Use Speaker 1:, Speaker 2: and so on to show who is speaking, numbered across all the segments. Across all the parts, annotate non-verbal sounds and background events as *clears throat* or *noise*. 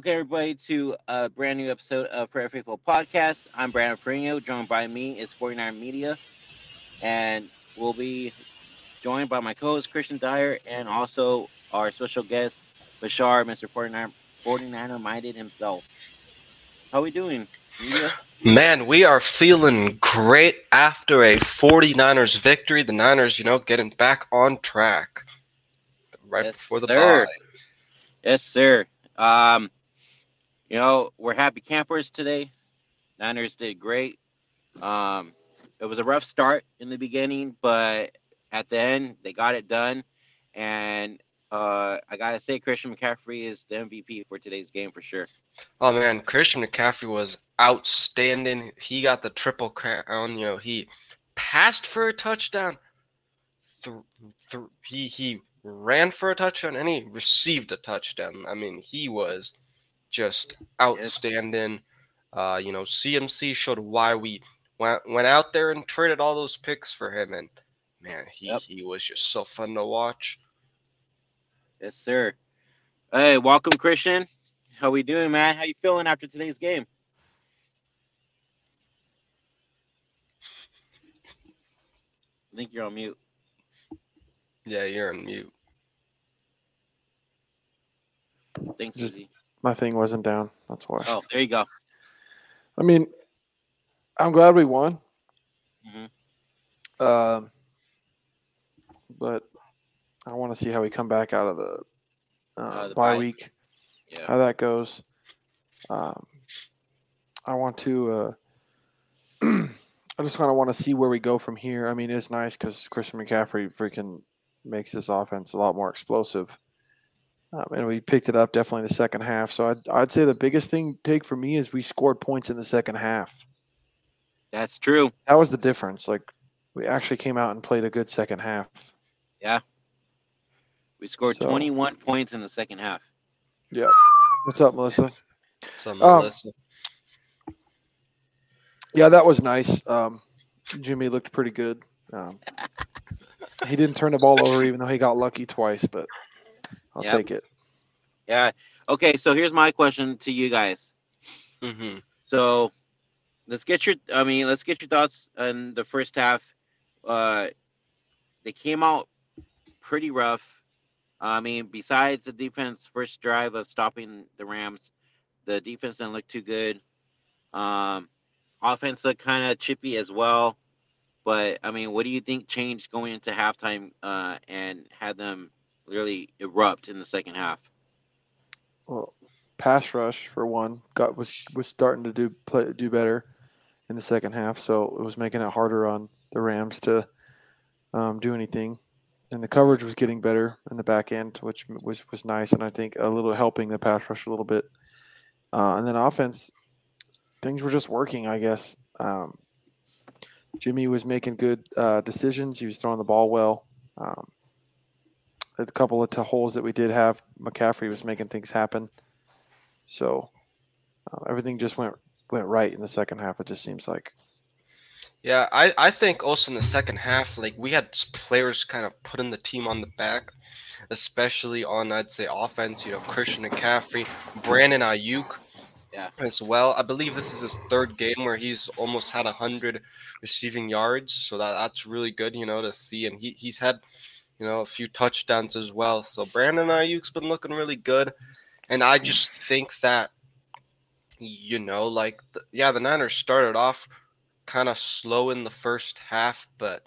Speaker 1: welcome everybody to a brand new episode of Forever Faithful Podcast. I'm Brandon Ferrino, joined by me is 49 Media, and we'll be joined by my co-host Christian Dyer and also our special guest Bashar, Mr. 49 49er minded himself. How we doing? Media?
Speaker 2: Man, we are feeling great after a 49ers victory. The Niners, you know, getting back on track right
Speaker 1: Yes,
Speaker 2: before the
Speaker 1: sir.
Speaker 2: bye.
Speaker 1: Yes, sir. Um, you know, we're happy campers today. Niners did great. Um, it was a rough start in the beginning, but at the end they got it done. And uh, I gotta say, Christian McCaffrey is the MVP for today's game for sure.
Speaker 2: Oh man, Christian McCaffrey was outstanding. He got the triple crown. You know, he passed for a touchdown. Th- th- he he ran for a touchdown and he received a touchdown. I mean, he was just outstanding. Uh, you know, CMC showed why we went went out there and traded all those picks for him, and man, he
Speaker 1: Yep.
Speaker 2: he was just so fun to watch.
Speaker 1: Yes, sir. Hey, welcome, Christian. How we doing, man? How you feeling after today's game? I think you're on mute.
Speaker 2: Yeah, you're on mute.
Speaker 1: Thanks,
Speaker 3: Just-
Speaker 1: Susie.
Speaker 3: My thing wasn't down. That's why.
Speaker 1: Oh, there you go.
Speaker 3: I mean, I'm glad we won.
Speaker 1: Mhm.
Speaker 3: Um, but I want to see how we come back out of the, uh,
Speaker 1: Uh, the
Speaker 3: bye
Speaker 1: bye.
Speaker 3: week,
Speaker 1: Yeah.
Speaker 3: how that goes. Um, I want to. Uh, *clears throat* I just kind of want to see where we go from here. I mean, it's nice because Christian McCaffrey freaking makes this offense a lot more explosive. Um, and we picked it up definitely in the second half. So I'd, I'd say the biggest thing take for me is we scored points in the second half.
Speaker 1: That's true.
Speaker 3: That was the difference. Like we actually came out and played a good second half. Yeah.
Speaker 1: We scored
Speaker 3: So-
Speaker 1: 21 points in the second half. Yeah.
Speaker 3: What's up, Melissa?
Speaker 2: So
Speaker 3: Um,
Speaker 2: Melissa,
Speaker 3: Yeah, that was nice. Um, Jimmy looked pretty good. Um, *laughs* he didn't turn the ball over, even though he got lucky twice. But I'll
Speaker 1: Yep.
Speaker 3: take it.
Speaker 1: Yeah. Okay, so here's my question to you guys.
Speaker 2: hmm
Speaker 1: So let's get your I mean, let's get your thoughts on the first half. Uh they came out pretty rough. I mean, besides the defense first drive of stopping the Rams, the defense didn't look too good. Um offense looked kind of chippy as well. But I mean, what do you think changed going into halftime uh, and had them really erupt in the second half?
Speaker 3: Well, pass rush for one got was was starting to do play do better in the second half, so it was making it harder on the Rams to um, do anything. And the coverage was getting better in the back end, which was was nice, and I think a little helping the pass rush a little bit. Uh, and then offense, things were just working, I guess. Um, Jimmy was making good uh, decisions. He was throwing the ball well. Um, a couple of t- holes that we did have, McCaffrey was making things happen. So uh, everything just went went right in the second half. It just seems like.
Speaker 2: Yeah, I, I think also in the second half, like we had players kind of putting the team on the back, especially on I'd say offense. You know, Christian McCaffrey, Brandon Aiyuk,
Speaker 1: Yeah.
Speaker 2: as well. I believe this is his third game where he's almost had hundred receiving yards, so that that's really good, you know, to see. And he, he's had, you know, a few touchdowns as well. So Brandon Aiyuk's been looking really good, and I just think that, you know, like the, yeah, the Niners started off kind of slow in the first half, but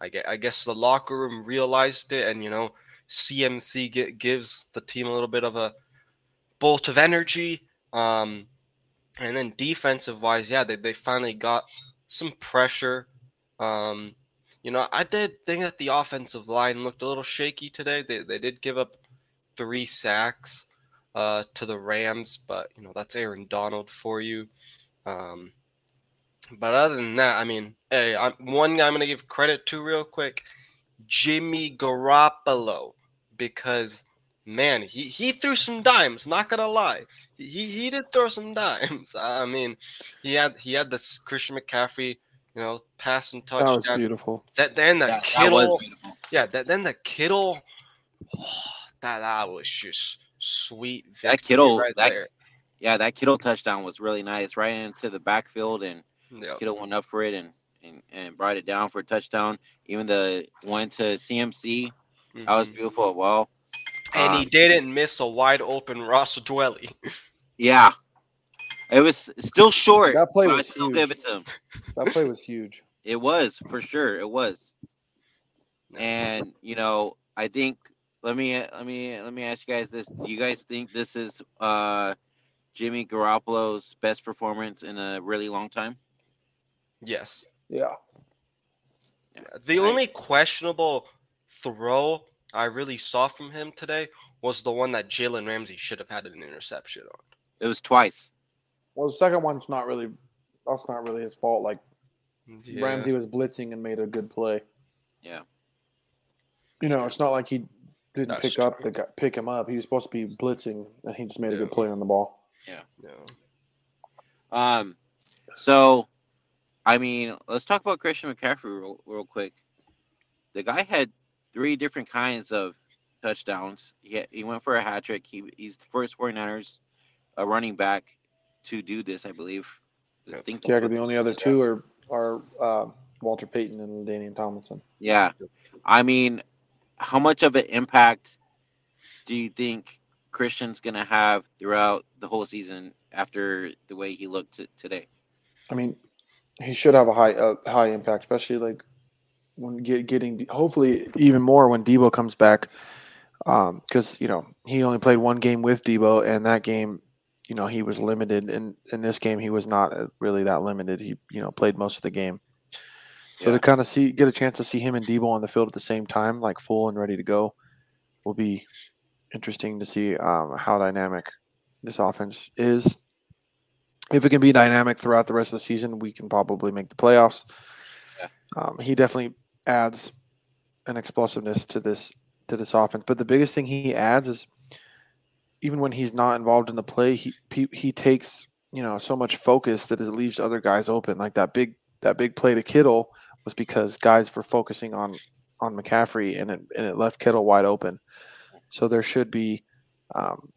Speaker 2: I guess, I guess the locker room realized it, and you know, CMC gi- gives the team a little bit of a bolt of energy. Um, and then defensive wise, yeah, they, they finally got some pressure. Um, you know, I did think that the offensive line looked a little shaky today. They, they did give up three sacks uh, to the Rams, but you know that's Aaron Donald for you. Um, but other than that, I mean, hey, I'm, one guy I'm gonna give credit to real quick, Jimmy Garoppolo, because man, he he threw some dimes. Not gonna lie, he he did throw some *laughs* dimes. I mean, he had he had this Christian McCaffrey, you know, pass and
Speaker 3: That was beautiful.
Speaker 2: That then the
Speaker 1: Yeah, that
Speaker 2: Kittle,
Speaker 1: was beautiful.
Speaker 2: yeah, that then the Kittle, *sighs* that that was just sweet
Speaker 1: That Kittle-
Speaker 2: right
Speaker 1: that-
Speaker 2: there.
Speaker 1: Yeah, that Kittle touchdown was really nice, right into the backfield, and
Speaker 2: Yep.
Speaker 1: Kittle went up for it and, and and brought it down for a touchdown. Even the one to CMC, that was
Speaker 2: Mhm.
Speaker 1: beautiful as well.
Speaker 2: and he
Speaker 1: Um,
Speaker 2: didn't miss a wide open Ross Dwelley. *laughs*
Speaker 1: Yeah, it was still short.
Speaker 3: That play
Speaker 1: but
Speaker 3: was
Speaker 1: I still
Speaker 3: huge.
Speaker 1: give it to him.
Speaker 3: That play was huge. *laughs*
Speaker 1: It was for sure. It was. And you know, I think let me let me let me ask you guys this: Do you guys think this is uh Jimmy Garoppolo's best performance in a really long time?
Speaker 2: Yes.
Speaker 3: Yeah.
Speaker 2: The
Speaker 1: I-
Speaker 2: only questionable throw I really saw from him today was the one that Jalen Ramsey should have had an interception on.
Speaker 1: It was twice.
Speaker 3: Well, the second one's not really. That's not really his fault. Like
Speaker 2: Yeah.
Speaker 3: Ramsey was blitzing and made a good play.
Speaker 1: Yeah.
Speaker 3: You know, it's not like he didn't
Speaker 2: That's
Speaker 3: pick up
Speaker 2: true.
Speaker 3: the guy, pick him up. He was supposed to be blitzing, and he just made a good play on the ball.
Speaker 2: Yeah.
Speaker 1: Um, so, I mean, let's talk about Christian McCaffrey real, real quick. The guy had three different kinds of touchdowns. He, he went for a hat trick. He, he's the first 49ers uh, running back to do this, I believe. I think
Speaker 3: Yeah,
Speaker 1: that's
Speaker 3: 'cause
Speaker 1: what-
Speaker 3: the only other two are are uh, Walter Payton and Daniel Tomlinson.
Speaker 1: Yeah. I mean, how much of an impact do you think Christian's going to have throughout the whole season after the way he looked t- today?
Speaker 3: I mean, he should have a high uh, high impact, especially like when get, getting hopefully even more when Deebo comes back, because you know he only played one game with Deebo, and that game, you know, he was limited. And in this game, he was not uh, really that limited. He you know played most of the game. So
Speaker 1: Yeah.
Speaker 3: to kind of see get a chance to see him and Deebo on the field at the same time, like full and ready to go, will be interesting to see um, how dynamic this offense is. If it can be dynamic throughout the rest of the season, we can probably make the playoffs.
Speaker 1: Yeah.
Speaker 3: Um, he definitely adds an explosiveness to this to this offense. But the biggest thing he adds is even when he's not involved in the play, he he, he takes you know so much focus that it leaves other guys open. Like that big that big play to Kittle was because guys were focusing on on McCaffrey and it and it left Kittle wide open. So there should be um,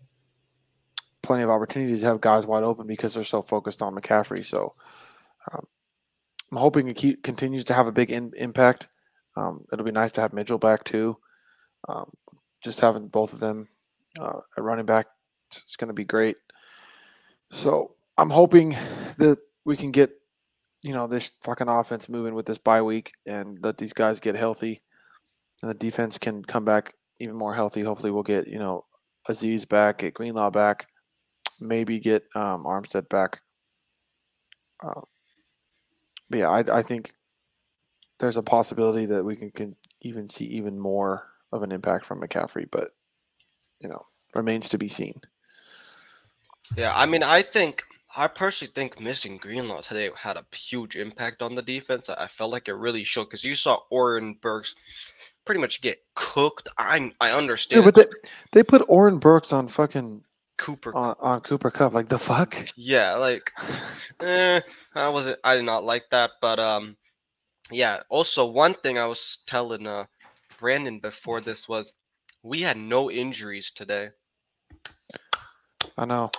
Speaker 3: plenty of opportunities to have guys wide open because they're so focused on McCaffrey. So um, I'm hoping it keep, continues to have a big in, impact. Um, it'll be nice to have Mitchell back too. Um, just having both of them uh, at running back It's going to be great. So I'm hoping that we can get you know this fucking offense moving with this bye week and let these guys get healthy, and the defense can come back even more healthy. Hopefully, we'll get you know Azeez back, get Greenlaw back, maybe get um, Armstead back. Uh, but yeah, I, I think there's a possibility that we can, can even see even more of an impact from McCaffrey, but you know remains to be seen.
Speaker 2: Yeah, I mean, I think I personally think missing Greenlaw today had a huge impact on the defense. I felt like it really showed because you saw Oren Burks pretty much get cooked. I I
Speaker 3: Yeah,
Speaker 2: understand.
Speaker 3: but they, they put Oren Burks on fucking
Speaker 2: Cooper,
Speaker 3: on, on Cooper Kupp. Like the fuck.
Speaker 2: yeah, like *laughs* eh, I wasn't. I did not like that, but um, yeah. Also, one thing I was telling uh Brandon before this was we had no injuries today.
Speaker 3: I know.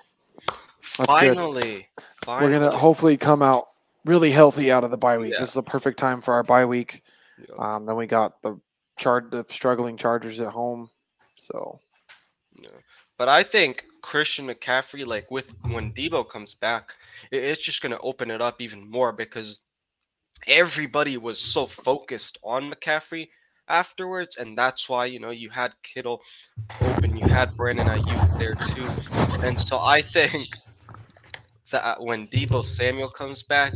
Speaker 3: good.
Speaker 2: Finally,
Speaker 3: We're gonna hopefully come out really healthy out of the bye week.
Speaker 2: Yeah.
Speaker 3: This is a perfect time for our bye week.
Speaker 2: Yeah.
Speaker 3: Um, then we got the char- the struggling Chargers at home. So
Speaker 2: Yeah. But I think Christian McCaffrey, like with when Deebo comes back, i- it's just gonna open it up even more because everybody was so focused on McCaffrey afterwards, and that's why you know you had Kittle open, you had Brandon Aiyuk there too, and so I think that when Deebo Samuel comes back,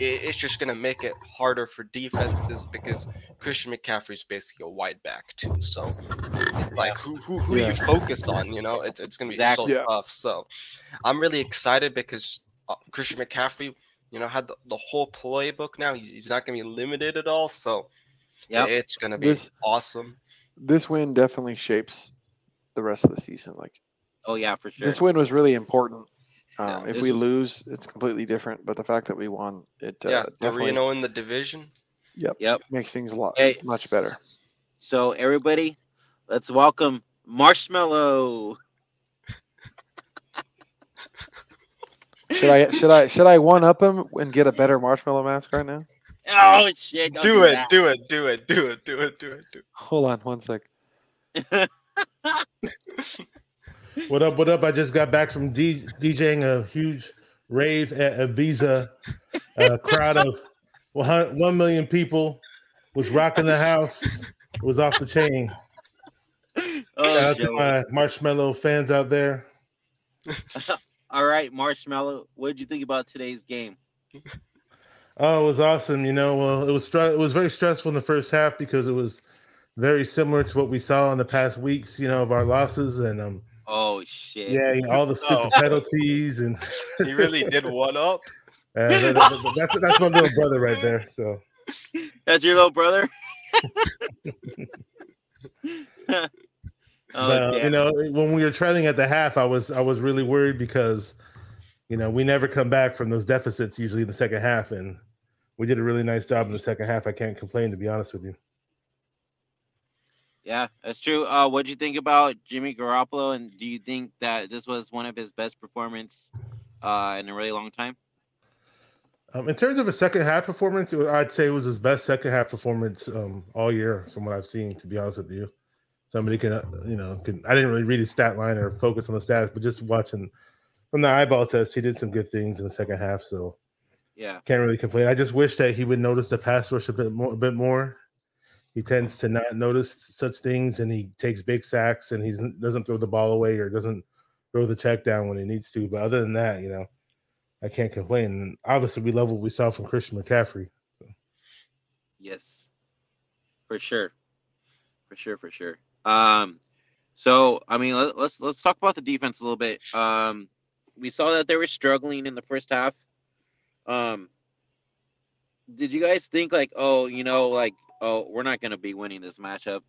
Speaker 2: it's just gonna make it harder for defenses because Christian McCaffrey is basically a wide back too, so it's like who who, who
Speaker 3: Yeah.
Speaker 2: you focus on, you know? It's it's gonna be
Speaker 1: Exactly.
Speaker 2: so
Speaker 3: Yeah.
Speaker 2: tough. So I'm really excited because uh, Christian McCaffrey, you know, had the, the whole playbook now. He's, he's not gonna be limited at all, so
Speaker 1: yeah,
Speaker 2: it's going to be
Speaker 3: this,
Speaker 2: awesome.
Speaker 3: This win definitely shapes the rest of the season. Like,
Speaker 1: oh yeah, for sure.
Speaker 3: This win was really important. Um, if we
Speaker 1: was...
Speaker 3: lose, it's completely different. But the fact that we won, it uh,
Speaker 2: yeah, uh,
Speaker 3: definitely,
Speaker 2: oh in the division.
Speaker 1: Yep, yep,
Speaker 3: makes things a lot
Speaker 1: hey.
Speaker 3: much better.
Speaker 1: So everybody, let's welcome Marshmallow.
Speaker 3: should I should I should I one up him and get a better marshmallow mask right now?
Speaker 1: Oh *laughs* shit! don't
Speaker 2: Do it, do it, do it, do it, do it, do it, do
Speaker 3: Hold on one sec. *laughs*
Speaker 4: What up? What up? I just got back from D- DJing a huge rave at Ibiza. A crowd of one one million people was rocking the house. It was off the chain.
Speaker 1: Oh,
Speaker 4: Shout out to my marshmallow fans out there. *laughs*
Speaker 1: All right, Marshmallow. What did you think about today's game?
Speaker 4: Oh, it was awesome. You know, well, it was it was very stressful in the first half because it was very similar to what we saw in the past weeks. You know, of our losses and um,
Speaker 1: Oh shit!
Speaker 4: yeah, you know, all the *laughs* stupid
Speaker 2: Oh.
Speaker 4: penalties and *laughs*
Speaker 2: He really did one up. *laughs*
Speaker 4: uh, that- that- that's that's my little brother right there. So
Speaker 1: That's your little brother. oh,
Speaker 4: But,
Speaker 1: damn.
Speaker 4: you know, when we were trailing at the half, I was I was really worried because, you know, we never come back from those deficits usually in the second half, and we did a really nice job in the second half. I can't complain to be honest with you.
Speaker 1: Yeah, that's true. Uh, what do you think about Jimmy Garoppolo, and do you think that this was one of his best performance uh, in a really long time?
Speaker 4: Um, in terms of a second half performance, it was, I'd say it was his best second half performance um, all year from what I've seen. To be honest with you, somebody can uh, you know can I didn't really read his stat line or focus on the stats, but just watching from the eyeball test, he did some good things in the second half. So
Speaker 1: Yeah,
Speaker 4: can't really complain. I just wish that he would notice the pass rush a bit more. A bit more. He tends to not notice such things, and he takes big sacks, and he doesn't- throw the ball away or doesn't throw the check down when he needs to. But other than that, you know, I can't complain. And obviously, we love what we saw from Christian McCaffrey.
Speaker 1: yes, for sure, for sure, for sure. Um, so I mean, let, let's let's talk about the defense a little bit. Um, we saw that they were struggling in the first half. Um, did you guys think like, oh, you know, like, oh, we're not gonna be winning this matchup?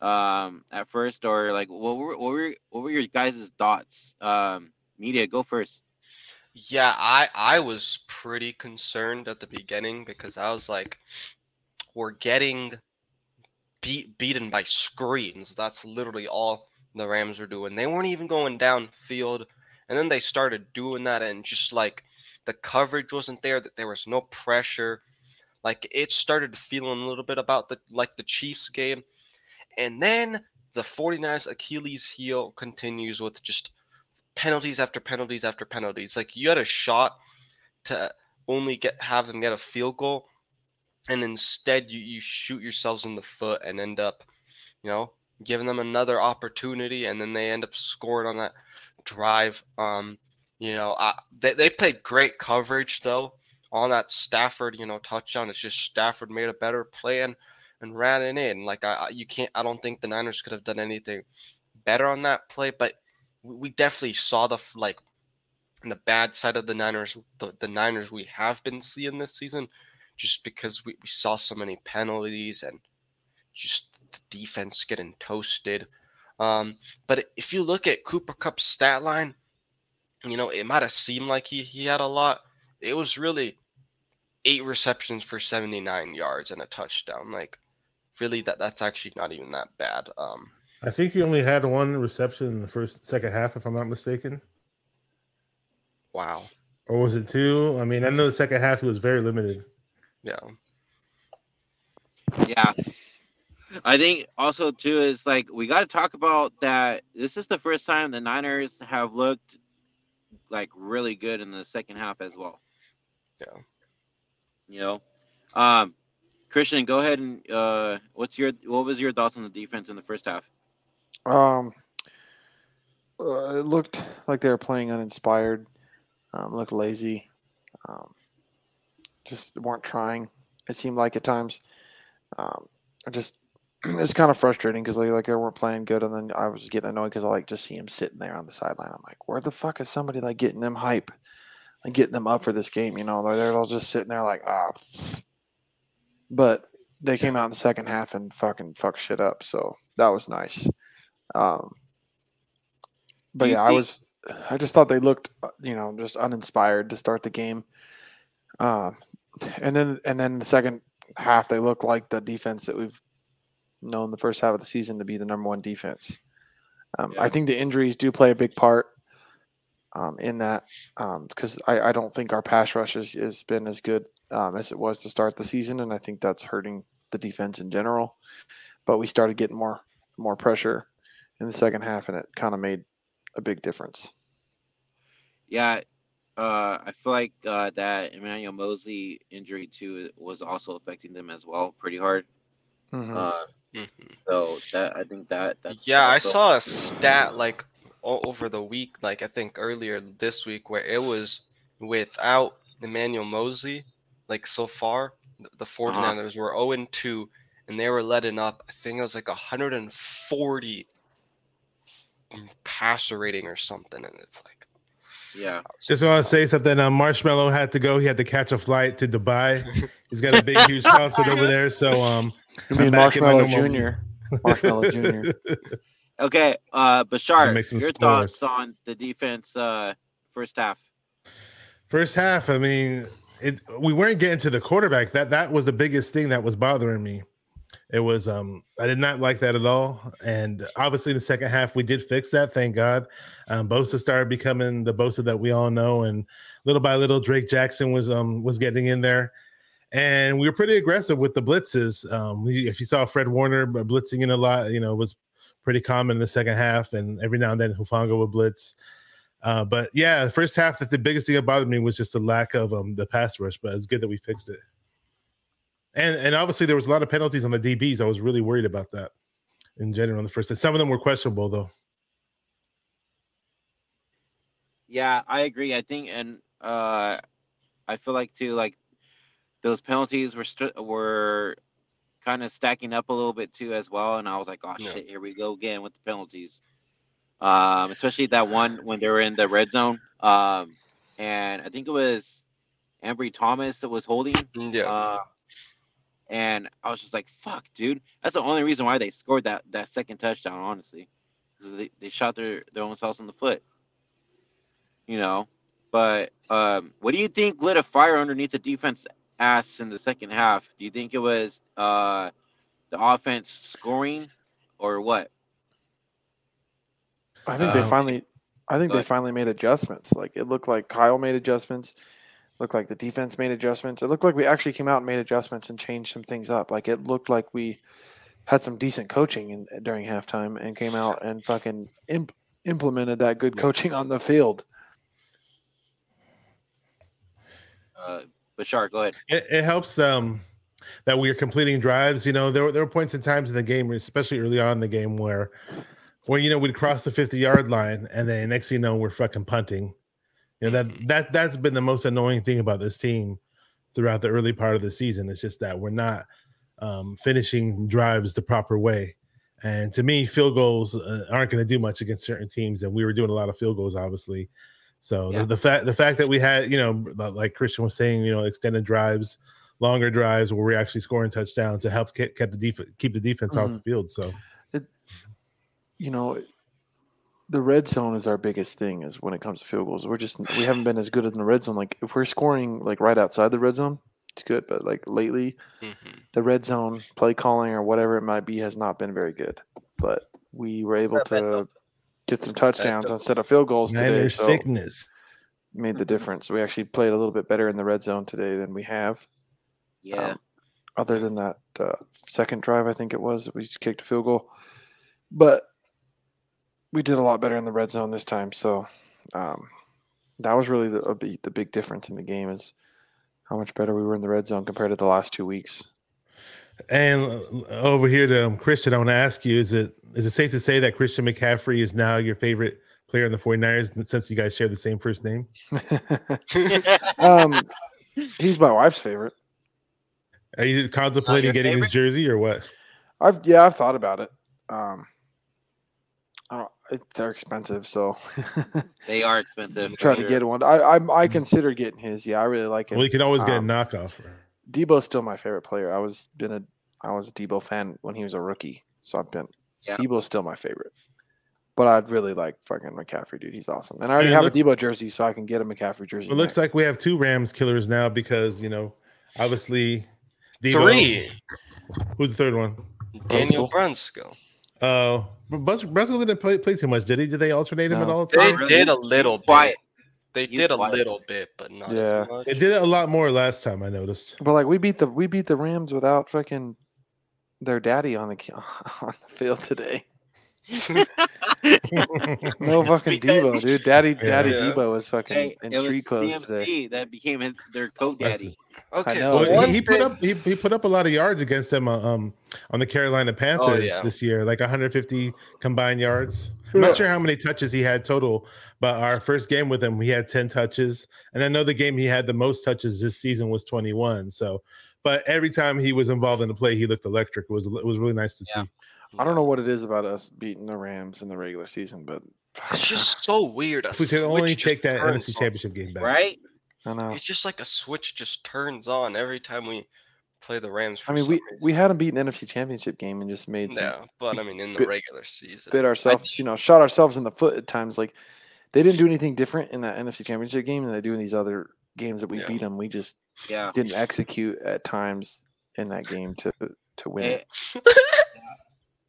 Speaker 1: Um, at first, or like, what were what were what were your guys' thoughts? Um, media, go first.
Speaker 2: Yeah, I I was pretty concerned at the beginning because I was like, we're getting beat beaten by screens. That's literally all the Rams were doing. They weren't even going downfield, and then they started doing that, and just like the coverage wasn't there. That there was no pressure. Like it started feeling a little bit about the like the Chiefs game, and then the 49ers Achilles heel continues with just penalties after penalties after penalties. Like you had a shot to only get have them get a field goal, and instead you, you shoot yourselves in the foot and end up, you know, giving them another opportunity, and then they end up scoring on that drive. Um, you know, I, they they played great coverage though on that Stafford, you know, touchdown. It's just Stafford made a better play and and ran it in. Like I, you can't. I don't think the Niners could have done anything better on that play, but we definitely saw the like the bad side of the Niners, the, the Niners we have been seeing this season, just because we, we saw so many penalties and just the defense getting toasted. Um, but if you look at Cooper Kupp's stat line, you know, it might have seemed like he, he had a lot. It was really eight receptions for 79 yards and a touchdown. Like, really, that that's actually not even that bad. Um,
Speaker 4: I think he only had one reception in the first second half, if I'm not mistaken,
Speaker 2: wow.
Speaker 4: or was it two? I mean, I know the second half he was very limited.
Speaker 2: Yeah.
Speaker 1: Yeah. I think also too is like we got to talk about that. This is the first time the Niners have looked like really good in the second half as well.
Speaker 2: Yeah.
Speaker 1: You know, um, Christian, go ahead and uh, what's your what was your thoughts on the defense in the first half?
Speaker 3: Um, uh, it looked like they were playing uninspired. Um, looked lazy. Um, just weren't trying. It seemed like at times. Um, I just *clears throat* it's kind of frustrating because like, like they weren't playing good, and then I was getting annoyed because I like just see him sitting there on the sideline. I'm like, where the fuck is somebody like getting them hype, and getting them up for this game? You know, they're, they're all just sitting there like ah. But they came out in the second half and fucking fuck shit up, so that was nice. Um, but yeah, I was. I just thought they looked, uh, you know, just uninspired to start the game. Um, and then and then the second half, they looked like the defense that we've known the first half of the season to be the number one defense. Um,
Speaker 1: Yeah.
Speaker 3: I think the injuries do play a big part. um, in that because I, I don't think our pass rush has, has been as good um, as it was to start the season, and I think that's hurting the defense in general. But we started getting more more pressure in the second half, and it kind of made a big difference.
Speaker 1: Yeah, uh, I feel like uh, that Emmanuel Moseley injury too was also affecting them as well, pretty hard.
Speaker 3: Mhm.
Speaker 1: Uh,
Speaker 2: Mhm.
Speaker 1: so that I think that that's
Speaker 2: Yeah, I saw a stat like o- over the week, like I think earlier this week, where it was without Emmanuel Moseley, like so far, the 49ers were 0 and 2, and they were letting up, I think it was like 140 passer rating or something. And it's like,
Speaker 1: yeah.
Speaker 4: Just want to say something. Um, Marshmallow had to go. He had to catch a flight to Dubai. He's got a big, huge *laughs* concert over there. So, um,
Speaker 3: You
Speaker 4: I'm
Speaker 3: mean
Speaker 4: back in my
Speaker 3: Marshmallow
Speaker 4: normal-
Speaker 3: Junior? *laughs* Marshmallow Junior. *laughs*
Speaker 1: Okay, uh, Bashar, your
Speaker 4: spoilers.
Speaker 1: thoughts on the defense uh, first half?
Speaker 4: First half, I mean, it we weren't getting to the quarterback. That that was the biggest thing that was bothering me. It was um I did not like that at all. And obviously in the second half we did fix that, thank God. Um Bosa started becoming the Bosa that we all know, and little by little Drake Jackson was um was getting in there. And we were pretty aggressive with the blitzes. Um, if you saw Fred Warner blitzing in a lot, you know, was pretty common in the second half, and every now and then Hufanga would blitz. Uh, but yeah, the first half, the biggest thing that bothered me was just the lack of um, the pass rush. But it's good that we fixed it. And and obviously there was a lot of penalties on the DBs. I was really worried about that in general in the first. And some of them were questionable though.
Speaker 1: Yeah, I agree. I think, and uh, I feel like too, like those penalties were st- were kind of stacking up a little bit too as well. And I was like, oh
Speaker 2: Yeah.
Speaker 1: shit, here we go again with the penalties. Um, especially that one when they were in the red zone. Um, and I think it was Ambry Thomas that was holding.
Speaker 2: yeah.
Speaker 1: Uh, and I was just like, "Fuck, dude!" That's the only reason why they scored that that second touchdown, honestly, because they, they shot their their own selves in the foot. You know, but um, what do you think lit a fire underneath the defense ass in the second half? Do you think it was uh, the offense scoring, or what?
Speaker 3: I think they
Speaker 4: Um,
Speaker 3: finally, I think they
Speaker 1: ahead.
Speaker 3: finally made adjustments. Like it looked like Kyle made adjustments. Looked like the defense made adjustments. It looked like we actually came out and made adjustments and changed some things up. Like it looked like we had some decent coaching in, during halftime and came out and fucking imp, implemented that good coaching on the field.
Speaker 1: Uh, Bashar, go ahead.
Speaker 4: It, it helps um that we are completing drives. You know, there were there were points and times in the game, especially early on in the game, where where you know we'd cross the 50 yard line and then next thing you know we're fucking punting. You know, that that that's been the most annoying thing about this team throughout the early part of the season. It's just that we're not um, finishing drives the proper way. And to me, field goals uh, aren't going to do much against certain teams, and we were doing a lot of field goals, obviously. So
Speaker 1: Yeah.
Speaker 4: the, the fact the fact that we had, you know, like Christian was saying, you know, extended drives, longer drives where we're actually scoring touchdowns to help keep, keep the defense keep the defense off the field. So it,
Speaker 3: You know, the red zone is our biggest thing. Is when it comes to field goals, we're just we haven't been as good in the red zone. Like if we're scoring like right outside the red zone, it's good. But like lately,
Speaker 2: Mhm.
Speaker 3: the red zone play calling or whatever it might be has not been very good. But we were able to get some touchdowns instead of field goals today.
Speaker 4: Niner
Speaker 3: So
Speaker 4: sickness.
Speaker 3: made the difference. We actually played a little bit better in the red zone today than we have.
Speaker 1: Yeah,
Speaker 3: Um, other than that uh, second drive, I think it was we just kicked a field goal, but we did a lot better in the red zone this time. So um, that was really the, a the big difference in the game is how much better we were in the red zone compared to the last two weeks.
Speaker 4: And uh, over here to um, Christian, I want to ask you: Is it is it safe to say that Christian McCaffrey is now your favorite player in the 49ers since you guys share the same first name? *laughs*
Speaker 3: um, he's my wife's favorite.
Speaker 4: Are you contemplating
Speaker 1: your
Speaker 4: getting his jersey or what?
Speaker 3: I've yeah, I've thought about it. Um, I they're expensive, so *laughs*
Speaker 1: they are expensive. for
Speaker 3: try to get one. I I, I consider getting his. Yeah, I really like it.
Speaker 4: Well, you can always get
Speaker 3: Um,
Speaker 4: a knockoff.
Speaker 3: Deebo's still my favorite player. I was been a I was a Deebo fan when he was a rookie, so I've been
Speaker 1: Yeah.
Speaker 3: Deebo's still my favorite. But I'd really like fucking McCaffrey, dude. He's awesome, and I already
Speaker 4: it
Speaker 3: have
Speaker 4: looks-
Speaker 3: a Deebo jersey, so I can get a McCaffrey jersey.
Speaker 4: It looks like we have two Rams killers now because you know, obviously, Deebo,
Speaker 2: Three.
Speaker 4: Who's the third one?
Speaker 2: Daniel Brunskill.
Speaker 4: Oh, uh, Brussels didn't play, play too much, did he? Did they alternate him at
Speaker 3: No.
Speaker 4: all?
Speaker 2: They
Speaker 4: time?
Speaker 2: did a little bit.
Speaker 1: Quiet.
Speaker 2: They
Speaker 1: He's
Speaker 2: did a
Speaker 1: wild.
Speaker 2: little bit, but not
Speaker 3: Yeah.
Speaker 2: as much.
Speaker 4: It did it a lot more last time. I noticed.
Speaker 3: But like we beat the we beat the Rams without fucking their daddy on the *laughs* on the field today. *laughs* No fucking Deebo, dude. Daddy, Daddy
Speaker 2: Yeah.
Speaker 3: Deebo was fucking
Speaker 1: Hey,
Speaker 3: in
Speaker 1: it was
Speaker 3: street clothes
Speaker 1: CMC
Speaker 3: today.
Speaker 1: that became his their coat, Daddy.
Speaker 2: Okay,
Speaker 4: Well, he, he put up he, he put up a lot of yards against them uh, um on the Carolina Panthers
Speaker 2: yeah.
Speaker 4: this year, like 150 combined yards. I'm not sure how many touches he had total, but our first game with him, he had 10 touches, and I know the game he had the most touches this season was 21. So, but every time he was involved in the play, he looked electric. It was it was really nice to
Speaker 1: Yeah.
Speaker 4: see.
Speaker 3: I don't know what it is about us beating the Rams in the regular season, but
Speaker 2: It's just so weird. A
Speaker 4: If we could only take that NFC. Championship game back.
Speaker 1: Right?
Speaker 3: I know.
Speaker 2: It's just like a switch just turns on every time we play the Rams. For
Speaker 3: I mean,
Speaker 2: some
Speaker 3: we we hadn't beaten the NFC Championship game and just made some
Speaker 2: yeah, but I mean in the
Speaker 3: bit-
Speaker 2: regular season.
Speaker 3: bit ourselves, you know, shot ourselves in the foot at times. Like they didn't do anything different in that NFC Championship game than they do in these other games that we
Speaker 2: Yeah.
Speaker 3: beat them. We just
Speaker 1: Yeah.
Speaker 3: didn't execute at times in that game to to win *laughs* *laughs*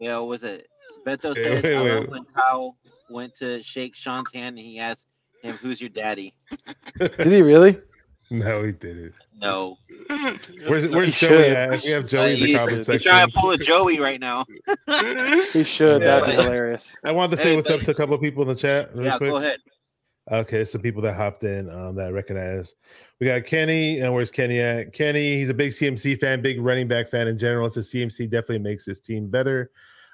Speaker 3: it.
Speaker 1: yeah, was it Beto
Speaker 4: Wait,
Speaker 1: said
Speaker 4: wait,
Speaker 1: I
Speaker 4: wait.
Speaker 1: when Kyle went to shake Sean's hand and he asked him, "Who's your daddy?"
Speaker 3: Did he really? *laughs*
Speaker 4: no, he didn't.
Speaker 1: No, *laughs*
Speaker 4: Where's, where's Joey
Speaker 3: should.
Speaker 4: at? We have
Speaker 1: Uh,
Speaker 4: Joey in the
Speaker 1: he's,
Speaker 4: comment
Speaker 1: he's trying to pull a Joey right now. *laughs*
Speaker 3: He should. That'd be hilarious.
Speaker 4: I wanted to say
Speaker 1: Hey,
Speaker 4: what's up to a couple of people in the chat. Really
Speaker 1: yeah,
Speaker 4: quick.
Speaker 1: go ahead.
Speaker 4: Okay, some people that hopped in um, that I recognize. We got Kenny, and where's Kenny at? Kenny, he's a big CMC fan, big running back fan in general. Says CMC definitely makes his team better.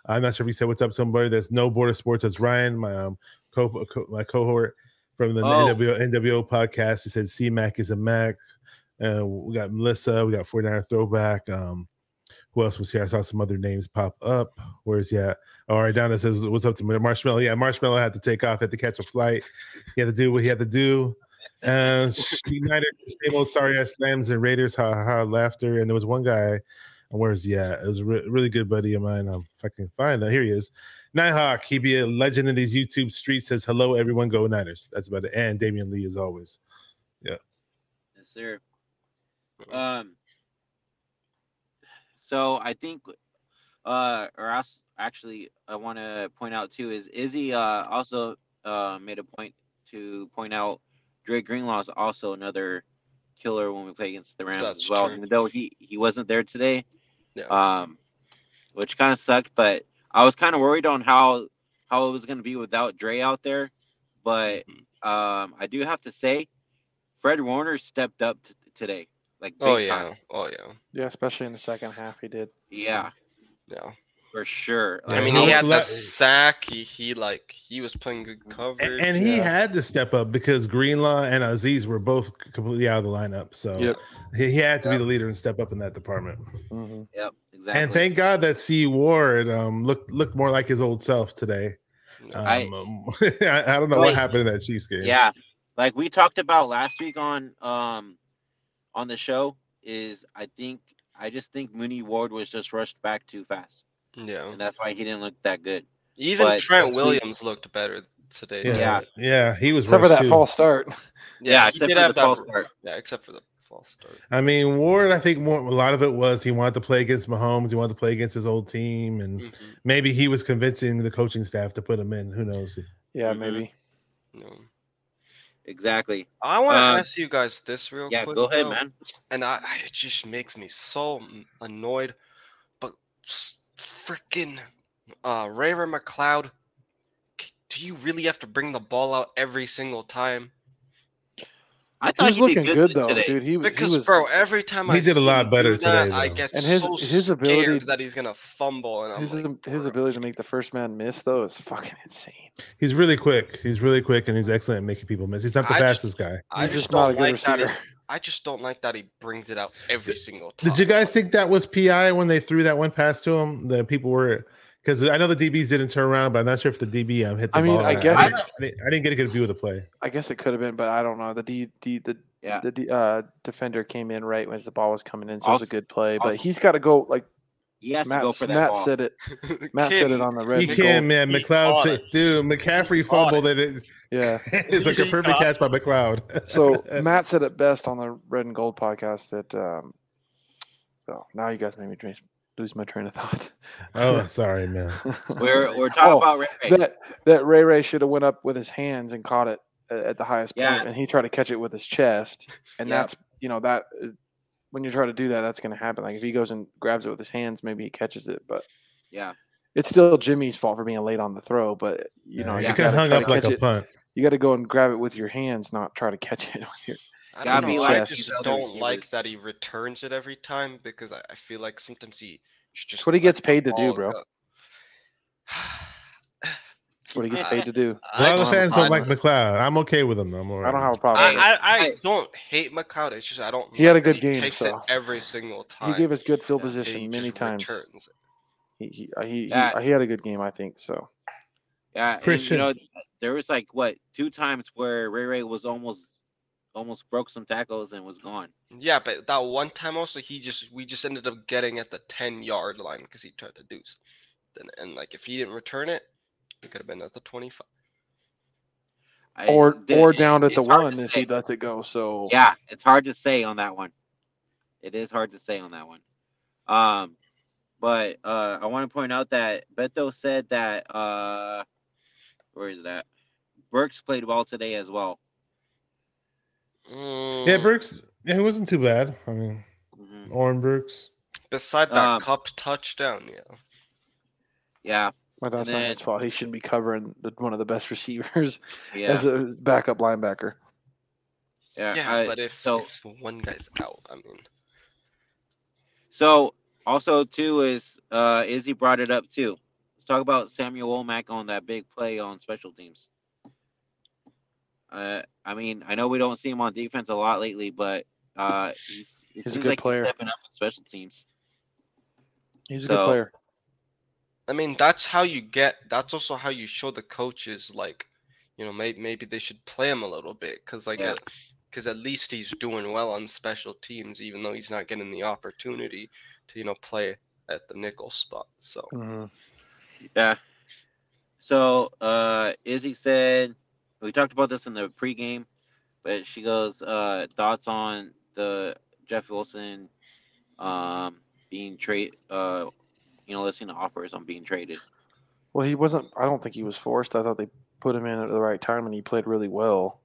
Speaker 4: I'm not sure if he said what's up. Somebody that's no border sports. That's Ryan, my um, co- co- my cohort from the
Speaker 1: Oh.
Speaker 4: NWO, NWO podcast. He said C Mac is a Mac. Uh, we got Melissa. We got 49 throwback. Um, who else was here? I saw some other names pop up. Where's he at? All right, Donna says, "What's up to? Marshmallow? Yeah, Marshmallow had to take off, had to catch a flight. He had to do what he had to do. Uh, *laughs* United, same old sorry ass slams and Raiders, ha ha, ha laughter. And there was one guy, where's he at? It was a re- really good buddy of mine. Um, if I can find him, here he is. Nighthawk, he be a legend in these YouTube streets. Says hello, everyone, go Niners. That's about it. And Damian Lee, as always. Yeah.
Speaker 1: Yes, sir. Um. So I think, uh, or else actually, I want to point out too is Izzy uh also uh made a point to point out Dre Greenlaw is also another killer when we play against the Rams
Speaker 2: That's
Speaker 1: as well.
Speaker 2: true.
Speaker 1: Even though he he wasn't there today,
Speaker 2: Yeah.
Speaker 1: um, which kind of sucked. But I was kind of worried on how how it was going to be without Dre out there. But
Speaker 2: Mhm.
Speaker 1: um, I do have to say, Fred Warner stepped up t- today. Like,
Speaker 2: oh
Speaker 1: big
Speaker 2: yeah,
Speaker 1: time.
Speaker 2: oh yeah,
Speaker 3: Yeah, especially in the second half, he did.
Speaker 1: yeah,
Speaker 2: yeah.
Speaker 1: For sure.
Speaker 2: I mean, he had the sack. He he like he was playing good
Speaker 4: And,
Speaker 2: coverage.
Speaker 4: and he
Speaker 3: yeah.
Speaker 4: had to step up because Greenlaw and Azeez were both completely out of the lineup. So
Speaker 3: Yep.
Speaker 4: he, he had to be the leader and step up in that department.
Speaker 3: hmm
Speaker 1: Yep, exactly.
Speaker 4: And thank God that C Ward um, looked looked more like his old self today. Um,
Speaker 1: I-
Speaker 4: um, *laughs* I, I don't know
Speaker 1: Wait.
Speaker 4: what happened in that Chiefs game.
Speaker 1: yeah, like we talked about last week on um on the show is I think I just think Mooney Ward was just rushed back too fast,
Speaker 2: yeah.
Speaker 1: and that's why he didn't look that good.
Speaker 2: Even
Speaker 1: but-
Speaker 2: Trent
Speaker 1: but he-
Speaker 2: Williams looked better today.
Speaker 4: yeah.
Speaker 1: Yeah.
Speaker 4: yeah, He was
Speaker 3: Except for that
Speaker 4: too.
Speaker 3: false start. *laughs*
Speaker 1: Yeah,
Speaker 2: he
Speaker 1: except
Speaker 2: did
Speaker 1: for
Speaker 2: have
Speaker 1: the false start.
Speaker 2: Yeah, except for the false start.
Speaker 4: I mean, Ward. I think more, a lot of it was he wanted to play against Mahomes. He wanted to play against his old team, and
Speaker 2: Mhm.
Speaker 4: maybe he was convincing the coaching staff to put him in. Who knows?
Speaker 3: Yeah,
Speaker 1: Mhm.
Speaker 3: maybe.
Speaker 2: No.
Speaker 1: Exactly.
Speaker 2: I want to
Speaker 1: Um,
Speaker 2: ask you guys this real
Speaker 1: Yeah,
Speaker 2: quick.
Speaker 1: go ahead,
Speaker 2: though,
Speaker 1: man.
Speaker 2: And I, I- it just makes me so annoyed. But freaking uh, Ray McCloud, do you really have to bring the ball out every single time?
Speaker 1: I thought He
Speaker 3: was
Speaker 1: looking
Speaker 3: good
Speaker 1: good
Speaker 3: though,
Speaker 1: today.
Speaker 3: dude. He was.
Speaker 2: Because,
Speaker 3: he was,
Speaker 2: bro, every time
Speaker 4: He
Speaker 2: I
Speaker 4: did a lot better
Speaker 2: that,
Speaker 4: today,
Speaker 2: I
Speaker 4: though.
Speaker 2: get
Speaker 3: And his-
Speaker 2: so
Speaker 3: his ability-
Speaker 2: scared that he's gonna fumble, and I'm
Speaker 3: his,
Speaker 2: like,
Speaker 3: his ability to make the first man miss though is fucking insane.
Speaker 4: He's really quick. He's really quick, and he's excellent at making people miss. He's not the
Speaker 2: I just-
Speaker 4: fastest guy.
Speaker 2: I
Speaker 3: He's
Speaker 2: just
Speaker 3: just not a good
Speaker 2: like
Speaker 3: receiver.
Speaker 2: He, *laughs* I just don't like that he brings it out every single time.
Speaker 4: Did you guys think that was PI when they threw that one pass to him? The people were because I know the DBs didn't turn around, but I'm not sure if the DB um, hit the
Speaker 3: I mean,
Speaker 4: ball.
Speaker 3: I guess
Speaker 4: I,
Speaker 3: it-
Speaker 4: didn't, I didn't get a good view of the play.
Speaker 3: I guess it could have been, but I don't know. The D, D the
Speaker 1: Yeah.
Speaker 3: the D, uh, defender came in right as the ball was coming in, so it was a good play. But
Speaker 1: also-
Speaker 3: he's got to go like
Speaker 1: He has
Speaker 3: Matt.
Speaker 1: to go for that
Speaker 3: Matt
Speaker 1: ball.
Speaker 3: said it. *laughs* Matt said it on the red.
Speaker 4: He
Speaker 3: and
Speaker 4: can,
Speaker 3: gold.
Speaker 4: man.
Speaker 2: He
Speaker 4: McCloud
Speaker 2: caught
Speaker 4: said,
Speaker 2: it.
Speaker 4: dude, McCaffrey
Speaker 2: caught
Speaker 4: fumbled it.
Speaker 3: Yeah. *laughs*
Speaker 4: It's like a perfect
Speaker 2: caught
Speaker 4: catch by McCloud.
Speaker 3: So *laughs* Matt said it best on the red and gold podcast that. um Oh, now you guys made me train- lose my train of thought.
Speaker 4: oh, *laughs* sorry, man.
Speaker 1: We're we're talking
Speaker 3: Oh,
Speaker 1: about Ray Ray.
Speaker 3: that that Ray Ray should have went up with his hands and caught it at the highest point,
Speaker 1: Yeah.
Speaker 3: and he tried to catch it with his chest, and
Speaker 1: Yeah.
Speaker 3: that's you know that is when you try to do that, that's going to happen. Like if he goes and grabs it with his hands, maybe he catches it, but
Speaker 1: Yeah.
Speaker 3: it's still Jimmy's fault for being late on the throw. But you know, you
Speaker 4: you could have hung up like a
Speaker 3: it.
Speaker 4: punt.
Speaker 3: You got to go and grab it with your hands, not try to catch *laughs* it with your.
Speaker 2: I
Speaker 1: Gotta
Speaker 2: don't
Speaker 3: be
Speaker 2: know.
Speaker 3: like
Speaker 2: I just don't like
Speaker 1: receivers.
Speaker 2: that he returns it every time because I, I feel like sometimes he should just. *sighs*
Speaker 3: what he gets paid to do, bro.
Speaker 2: go.
Speaker 3: That's what he gets paid to do.
Speaker 4: A lot of
Speaker 2: just-
Speaker 4: fans don't like McCloud. I'm okay with him. though. I'm all
Speaker 3: I don't have a problem.
Speaker 2: I,
Speaker 3: with.
Speaker 2: I, I
Speaker 1: I-
Speaker 2: don't hate McCloud. It's just I don't.
Speaker 3: He had a good
Speaker 2: that
Speaker 3: game,
Speaker 2: takes
Speaker 3: so.
Speaker 2: it every single time.
Speaker 3: He gave us good field
Speaker 2: and he
Speaker 3: position
Speaker 2: just
Speaker 3: many times.
Speaker 2: returns it.
Speaker 3: He he, uh, he,
Speaker 1: Yeah.
Speaker 3: he he had a good game, I think. So
Speaker 1: Yeah, and, you know, there was like what two times where Ray Ray was almost almost broke some tackles and was gone.
Speaker 2: Yeah, but that one time also he just we just ended up getting at the ten yard line because he tried to do. s- Then and like if he didn't return it, it could have been at the twenty five.
Speaker 1: I-
Speaker 3: or
Speaker 1: the-
Speaker 3: or down at the one if
Speaker 1: say.
Speaker 3: he lets it go. So
Speaker 1: Yeah, it's hard to say on that one. It is hard to say on that one. Um, but uh, I want to point out that Beto said that uh, where is that? Burks played well today as well.
Speaker 2: Mm,
Speaker 4: Yeah, Brooks. Yeah, he wasn't too bad. I mean,
Speaker 1: Mhm.
Speaker 4: Oren Brooks.
Speaker 2: Beside that
Speaker 1: um,
Speaker 2: Kupp touchdown, yeah.
Speaker 1: Yeah,
Speaker 3: but that's
Speaker 1: And
Speaker 3: not his
Speaker 1: then-
Speaker 3: fault. He shouldn't be covering the, one of the best receivers *laughs*
Speaker 1: yeah,
Speaker 3: as a backup linebacker.
Speaker 1: yeah.
Speaker 2: Yeah,
Speaker 1: I-
Speaker 2: but if,
Speaker 1: so
Speaker 2: if one guy's out, I mean,
Speaker 1: so also too is uh, Izzy brought it up too. Let's talk about Samuel Womack on that big play on special teams. Uh, I mean, I know we don't see him on defense a lot lately, but uh, he's, it
Speaker 3: He's a good
Speaker 1: like
Speaker 3: player.
Speaker 1: He's stepping up in special teams.
Speaker 3: He's a
Speaker 1: So-
Speaker 3: good player.
Speaker 2: I mean that's how you get. That's also how you show the coaches like, you know, maybe maybe they should play him a little bit because like,
Speaker 1: Yeah.
Speaker 2: because at least he's doing well on special teams, even though he's not getting the opportunity to you know play at the nickel spot. So
Speaker 3: Mhm.
Speaker 1: Yeah. So uh Izzy said we talked about this in the pregame, but she goes, uh thoughts on the Jeff Wilson um being trade uh you know, listening to offers on being traded.
Speaker 3: Well, he wasn't. I don't think he was forced. I thought they put him in at the right time, and he played really well.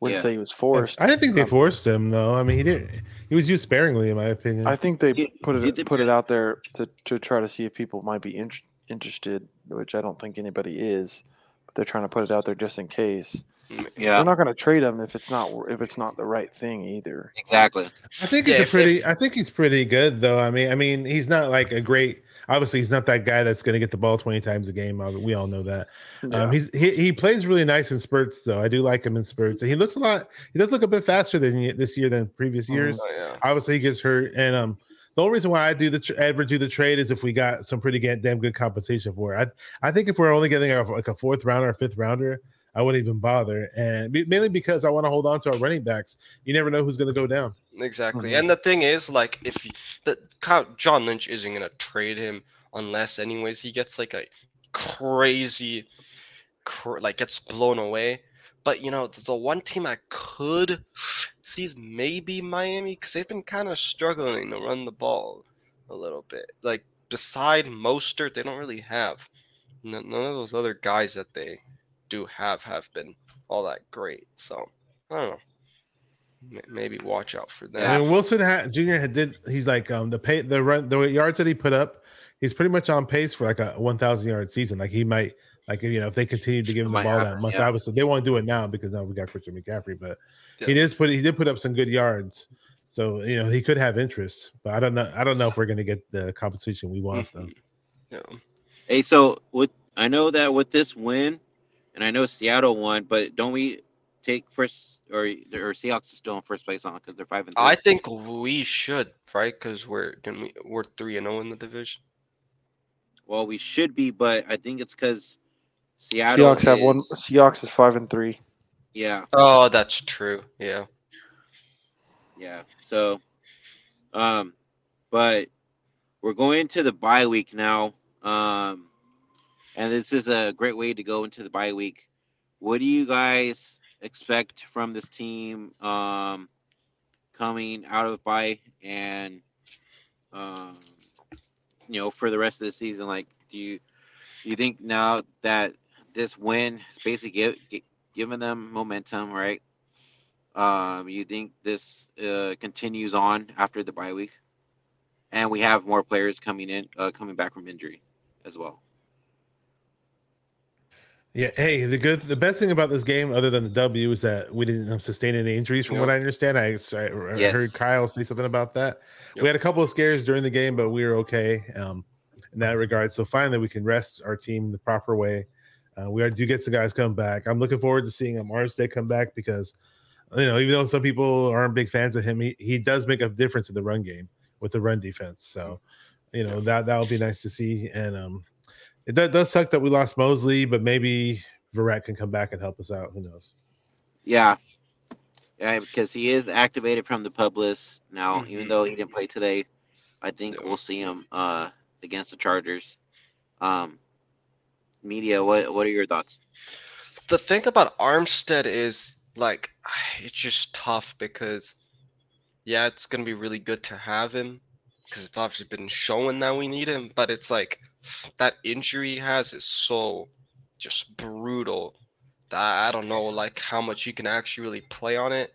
Speaker 3: Wouldn't
Speaker 1: Yeah.
Speaker 3: say he was forced.
Speaker 4: I didn't think they
Speaker 3: Um,
Speaker 4: forced him though. I mean, he didn't. He was used sparingly, in my opinion.
Speaker 3: I think they
Speaker 1: You-
Speaker 3: put it put it out there to, to try to see if people might be in, interested, which I don't think anybody is. But they're trying to put it out there just in case.
Speaker 2: Yeah,
Speaker 3: They're not going to trade him if it's not if it's not the right thing either.
Speaker 1: Exactly.
Speaker 4: I think
Speaker 2: Yeah,
Speaker 4: it's
Speaker 2: if-
Speaker 4: a pretty. I think he's pretty good though. I mean, I mean, he's not like a great. Obviously, he's not that guy that's going to get the ball twenty times a game. We all know that.
Speaker 3: Yeah.
Speaker 4: Um, he's he, he plays really nice in spurts though. I do like him in spurts. He looks a lot. He does look a bit faster than this year than previous
Speaker 3: Mhm.
Speaker 4: years.
Speaker 2: Oh, yeah.
Speaker 4: Obviously, he gets hurt, and um, the only reason why I do the tr- ever do the trade is if we got some pretty ga- damn good compensation for it. I I think if we're only getting a, like a fourth rounder or fifth rounder, I wouldn't even bother, and be- mainly because I want to hold on to our running backs. You never know who's going to go down.
Speaker 2: Exactly.
Speaker 3: Mhm.
Speaker 2: And the thing is, like, if you, the John Lynch isn't gonna trade him unless, anyways, he gets like a crazy, cr- like gets blown away. But you know, the, the one team I could see is maybe Miami because they've been kind of struggling to run the ball a little bit. Like beside Mostert, they don't really have none of those other guys that they do have have been all that great. So I don't know. Maybe watch out for that.
Speaker 4: Mean, Wilson ha- Jr. had did. He's like um the pay the run the yards that he put up. He's pretty much on pace for like a 1,000 yard season. Like he might like you know if they continue to give him the ball
Speaker 1: happen,
Speaker 4: that much.
Speaker 1: yeah.
Speaker 4: Obviously, they won't do it now because now we got Christian McCaffrey. But he did put he did put up some good yards. So you know he could have interest, but I don't know. I don't know if we're going to get the compensation we want though.
Speaker 2: Yeah.
Speaker 1: Hey, so with I know that with this win, and I know Seattle won, but don't we take first or or Seahawks is still in first place on because they're five and three.
Speaker 2: I think we should, right? Because we're didn't we, we're three and zero in the division.
Speaker 1: well, we should be, but I think it's because Seattle.
Speaker 3: Seahawks have one.
Speaker 1: is-
Speaker 3: Seahawks is five and three.
Speaker 1: Yeah,
Speaker 2: Oh, that's true. Yeah.
Speaker 1: yeah. So, um, but we're going into the bye week now. Um, and this is a great way to go into the bye week. What do you guys expect from this team um, coming out of the bye and um, you know for the rest of the season? Like, do you do you think now that this win is basically give, gi- giving them momentum, right? Um, you think this uh, continues on after the bye week, and we have more players coming in, uh, coming back from injury as well.
Speaker 4: Yeah. Hey, the good, the best thing about this game, other than the W, is that we didn't sustain any injuries. From
Speaker 2: Yep.
Speaker 4: what I understand, I, I I
Speaker 1: Yes.
Speaker 4: heard Kyle say something about that.
Speaker 2: Yep.
Speaker 4: We had a couple of scares during the game, but we were okay um, in that regard. So finally, we can rest our team the proper way. Uh, we do get some guys come back. I'm looking forward to seeing um, Day come back because, you know, even though some people aren't big fans of him, he, he does make a difference in the run game with the run defense. So, you know, that that would be nice to see. And um, it does, does suck that we lost Moseley, but maybe Verrett can come back and help us out. Who knows?
Speaker 1: Yeah, yeah, because he is activated from the PUP list now, even
Speaker 2: Mhm.
Speaker 1: though he didn't play today. I think we'll see him uh, against the Chargers. Um, media, what what are your thoughts?
Speaker 2: the thing about Armstead is like *sighs* it's just tough because yeah, it's gonna be really good to have him because it's obviously been showing that we need him, but it's like *sighs* that injury he has is so just brutal that I don't know like how much you can actually really play on it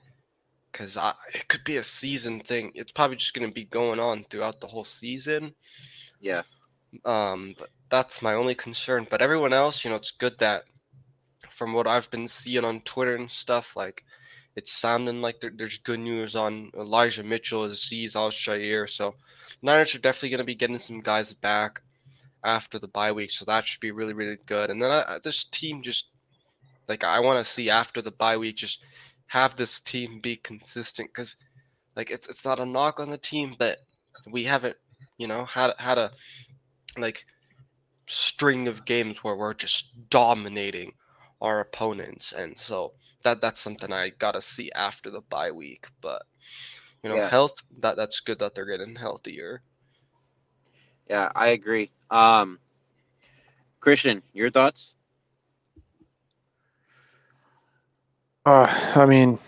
Speaker 2: because it could be a season thing. It's probably just gonna be going on throughout the whole season.
Speaker 1: Yeah,
Speaker 2: Um, but that's my only concern. But everyone else, you know, it's good that from what I've been seeing on Twitter and stuff, like it's sounding like there, there's good news on Elijah Mitchell, Azeez Al-Shaair. So Niners are definitely going to be getting some guys back after the bye week. So that should be really, really good. And then I, this team just like I want to see after the bye week, just have this team be consistent because like it's it's not a knock on the team, but we haven't you know had had a like string of games where we're just dominating our opponents and so that that's something i gotta see after the bye week but you know
Speaker 1: Yeah.
Speaker 2: health that that's good that they're getting healthier
Speaker 1: yeah, I agree. Um, Christian, your thoughts?
Speaker 3: Uh, I mean,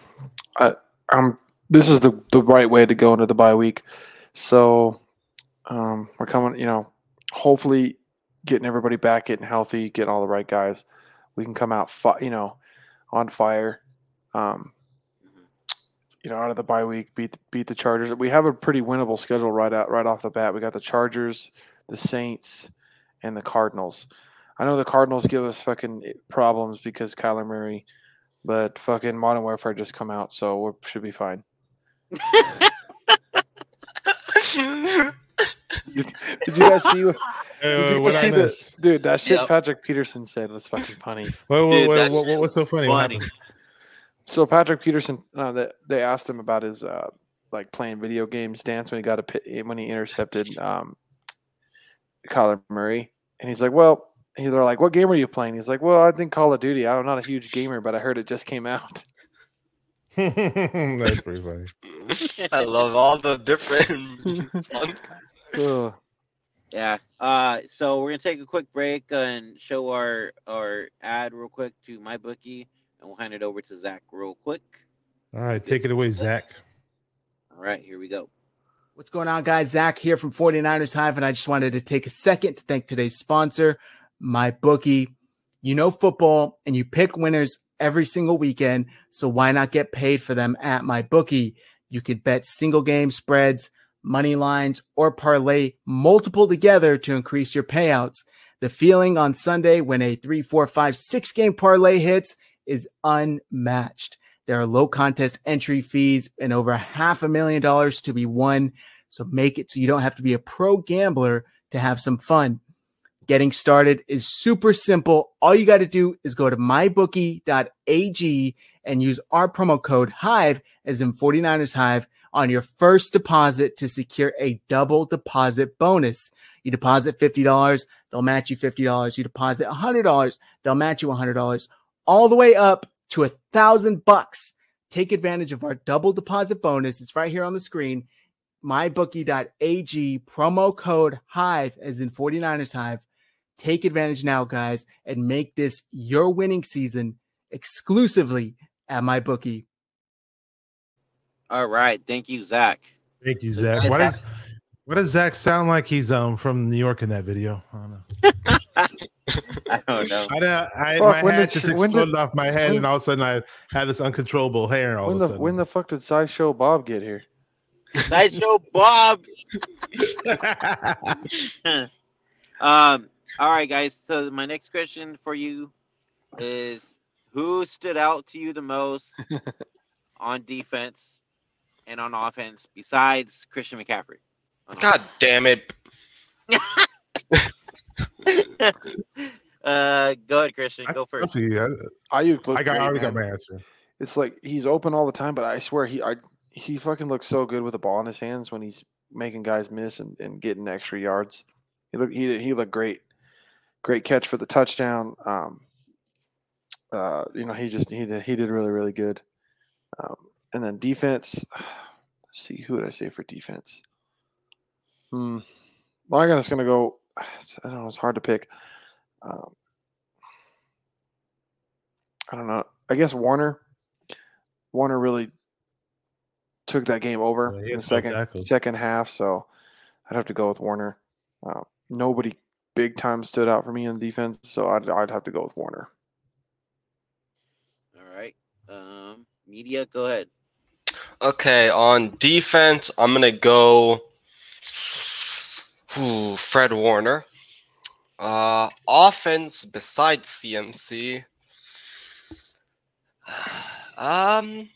Speaker 3: I, I'm. This is the the right way to go into the bye week. So, um, we're coming. You know, hopefully, getting everybody back, getting healthy, getting all the right guys. We can come out, fi- you know, on fire. Um, you know, out of the bye week, beat beat the Chargers. We have a pretty winnable schedule right out right off the bat. We got the Chargers, the Saints, and the Cardinals. I know the Cardinals give us fucking problems because Kyler Murray, but fucking Modern Warfare just come out, so we should be fine. *laughs* Did, did you guys see? what- *laughs* Did you
Speaker 4: what
Speaker 3: guys see the dude? That shit
Speaker 1: Yep.
Speaker 3: Patrick Peterson said was fucking funny.
Speaker 4: What, what,
Speaker 1: Dude,
Speaker 4: what, what- what's so funny?
Speaker 1: Funny.
Speaker 4: happened?
Speaker 3: So Patrick Peterson, uh, that they asked him about his uh, like playing video games dance when he got a pi- when he intercepted um, Kyler Murray, and he's like, "Well," he- they're like, "What game are you playing?" He's like, "Well, I think Call of Duty. I'm not a huge gamer, but I heard it just came out." *laughs* *laughs*
Speaker 4: That's pretty funny.
Speaker 2: i love all the different fun-
Speaker 3: Ugh.
Speaker 1: Yeah. Uh, so we're gonna take a quick break and show our our ad real quick to MyBookie, and we'll hand it over to Zach real quick.
Speaker 4: All right, take it away, Zach.
Speaker 1: All right, here we go.
Speaker 5: What's going on, guys? Zach here from 49ers Hive, and I just wanted to take a second to thank today's sponsor, MyBookie. You know football, and you pick winners every single weekend, so why not get paid for them at my bookie? You could bet single game spreads, money lines, or parlay multiple together to increase your payouts. The feeling on Sunday when a three, four, five, six game parlay hits is unmatched. There are low contest entry fees and over half a million dollars to be won. So make it so you don't have to be a pro gambler to have some fun. Getting started is super simple. All you got to do is go to mybookie.ag and use our promo code HIVE, as in 49ers Hive, on your first deposit to secure a double deposit bonus. You deposit $50, they'll match you $50. You deposit $100, they'll match you $100, all the way up to a thousand bucks. Take advantage of our double deposit bonus. It's right here on the screen. MyBookie.ag promo code Hive, as in 49ers Hive. Take advantage now, guys, and make this your winning season exclusively at MyBookie.
Speaker 1: All right, thank you, Zach.
Speaker 4: Thank you, Zach.
Speaker 1: guys,
Speaker 4: Why does why does Zach sound like he's um from New York in that video? I don't know. *laughs*
Speaker 1: I don't know.
Speaker 4: I, know, I
Speaker 3: Fuck,
Speaker 4: my
Speaker 3: when
Speaker 4: hat just
Speaker 3: she- when did-
Speaker 4: exploded off my head,
Speaker 3: when-
Speaker 4: and all of a sudden I had this uncontrollable hair. All
Speaker 3: When
Speaker 4: of
Speaker 3: the
Speaker 4: a sudden,
Speaker 3: when the fuck did Sideshow Bob get here?
Speaker 1: Sideshow Bob. *laughs* *laughs* um. All right, guys. So my next question for you is: Who stood out to you the most on defense and on offense besides Christian McCaffrey?
Speaker 2: God damn it. *laughs*
Speaker 1: uh, go ahead, Christian.
Speaker 4: I,
Speaker 1: Go first.
Speaker 4: see, I,
Speaker 3: Aiyuk
Speaker 4: I got, I
Speaker 3: great,
Speaker 4: already got my answer.
Speaker 3: It's like he's open all the time, but I swear he I, he fucking looks so good with the ball in his hands when he's making guys miss and, and getting extra yards. He looked he he looked great. Great catch for the touchdown. Um, uh, you know, he just he did he did really really good. Um, and then defense. *sighs* Let's see, who would I say for defense? Hmm. Well, I'm just gonna go. I don't know. It's hard to pick. Um, I don't know. I guess Warner. Warner really took that game over
Speaker 4: Yeah,
Speaker 3: in the
Speaker 4: 12
Speaker 3: second
Speaker 4: tackles.
Speaker 3: second half. So I'd have to go with Warner. Uh, nobody big time stood out for me on defense, so I'd I'd have to go with Warner.
Speaker 1: All right. Um, media, go ahead.
Speaker 2: Okay, on defense, I'm gonna go Ooh, Fred Warner. Uh, offense, besides CMC, *sighs* um,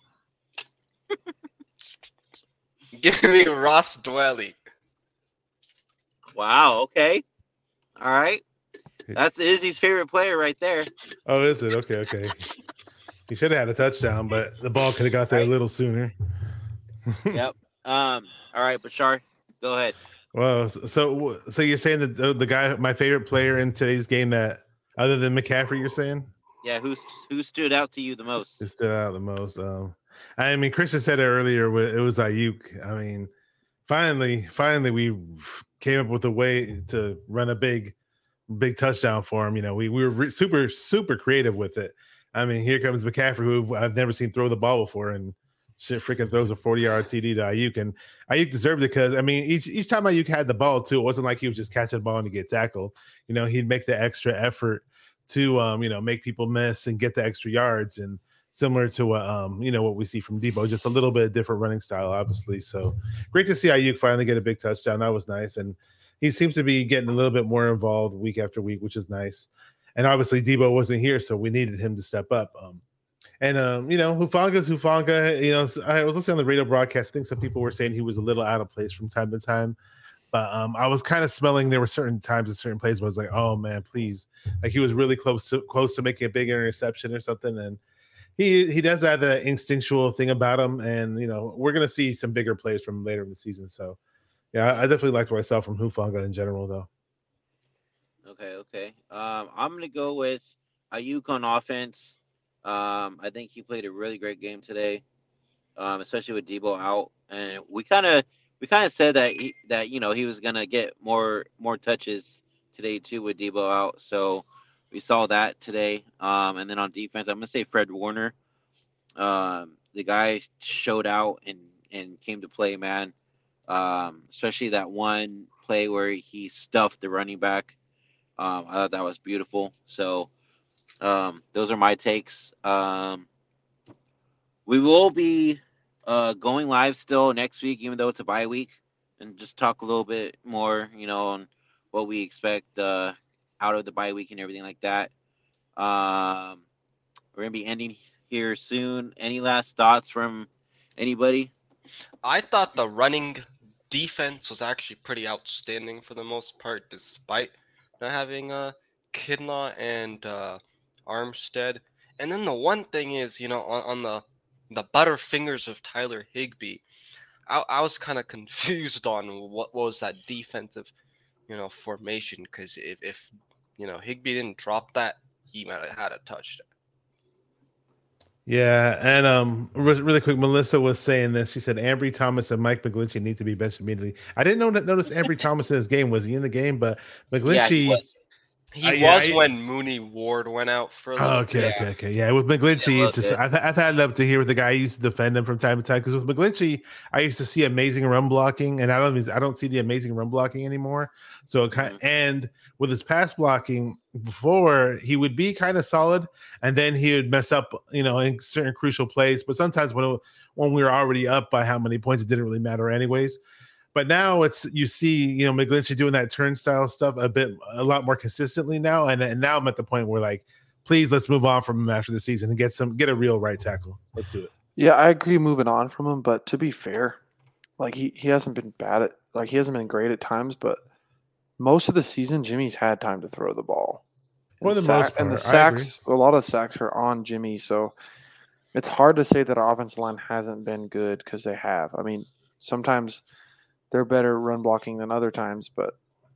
Speaker 2: *laughs* give me Ross Dwelley.
Speaker 1: Wow. Okay. All right. That's Izzy's favorite player right there.
Speaker 4: Oh, is it? Okay, okay. *laughs* He should have had a touchdown, but the ball could have got there a little sooner.
Speaker 1: Yep. Um. All right, Bashar, go ahead.
Speaker 4: Well, so so you're saying that the, the guy, my favorite player in today's game, that other than McCaffrey, you're saying
Speaker 1: Yeah. Who who stood out to you the most?
Speaker 4: who stood out the most? Um, I mean, Christian said it earlier. It was Aiyuk. I mean, finally, finally, we came up with a way to run a big, big touchdown for him. You know, we we were re- super super creative with it. I mean, here comes McCaffrey, who I've never seen throw the ball before, and shit freaking throws a 40 yard TD to Aiyuk. And Aiyuk deserved it because I mean, each each time Aiyuk had the ball too, it wasn't like he was just catching the ball and to get tackled. You know, he'd make the extra effort to um, you know, make people miss and get the extra yards and similar to what um, you know, what we see from Deebo, just a little bit different running style, obviously. So great to see Aiyuk finally get a big touchdown. That was nice. And he seems to be getting a little bit more involved week after week, which is nice. And obviously Deebo wasn't here, so we needed him to step up. Um, and um, you know, Hufanga's Hufanga. You know, I was listening on the radio broadcast. I think some people were saying he was a little out of place from time to time. But um, I was kind of smelling there were certain times in certain plays where I was like, oh man, please. Like he was really close to close to making a big interception or something. And he he does have that instinctual thing about him. And you know, we're gonna see some bigger plays from later in the season. So yeah, I definitely liked what I saw from Hufanga in general though.
Speaker 1: Okay. Okay. Um, I'm gonna go with Aiyuk on offense. Um, I think he played a really great game today, um, especially with Deebo out. And we kind of we kind of said that he, that you know he was gonna get more more touches today too with Deebo out. So we saw that today. Um, and then on defense, I'm gonna say Fred Warner. Um, the guy showed out and and came to play, man. Um, especially that one play where he stuffed the running back. Um, I thought that was beautiful. So um, those are my takes. Um, we will be uh, going live still next week, even though it's a bye week, and just talk a little bit more, you know, on what we expect uh, out of the bye week and everything like that. Um, we're gonna be ending here soon. Any last thoughts from anybody?
Speaker 2: I thought the running defense was actually pretty outstanding for the most part, despite not having uh, Kinlaw and uh, Armstead. And then the one thing is, you know, on, on the the butterfingers of Tyler Higbee, I, I was kind of confused on what was that defensive, you know, formation. Because if, if you know Higby didn't drop that, he might have had a touchdown.
Speaker 4: Yeah, and um, re- really quick, Melissa was saying this. She said Ambry Thomas and Mike McGlinchey need to be benched immediately. I didn't know that. Notice Ambry *laughs* Thomas in his game was he in the game? But
Speaker 1: Yeah,
Speaker 4: McGlinchey,
Speaker 1: he was.
Speaker 2: He
Speaker 4: Uh, yeah,
Speaker 2: was
Speaker 4: I-
Speaker 2: when Mooney Ward went out for a little
Speaker 4: Oh, okay,
Speaker 2: bit.
Speaker 4: okay, okay. Yeah, with McGlinchey,
Speaker 1: Yeah,
Speaker 4: it's just
Speaker 1: okay.
Speaker 4: I've, I've had it up to here with the guy I used to defend him from time to time because with McGlinchey, I used to see amazing run blocking, and I don't I don't see the amazing run blocking anymore. So it kind
Speaker 1: Mhm.
Speaker 4: and with his pass blocking before, he would be kind of solid, and then he would mess up, you know, in certain crucial plays. But sometimes when it- when we were already up by how many points, it didn't really matter anyways. But now it's you see, you know, McGlinchey doing that turnstile stuff a bit, a lot more consistently now, and, and now I'm at the point where like, please let's move on from him after the season and get some get a real right tackle. Let's do it.
Speaker 3: Yeah, I agree moving on from him, but to be fair, like he, he hasn't been bad at like he hasn't been great at times, but most of the season Jimmy's had time to throw the ball.
Speaker 4: For
Speaker 3: And
Speaker 4: the
Speaker 3: sack-
Speaker 4: most
Speaker 3: and the
Speaker 4: part, I agree.
Speaker 3: sacks, a lot of sacks are on Jimmy, so it's hard to say that our offensive line hasn't been good because they have. I mean, sometimes they're better run blocking than other times, but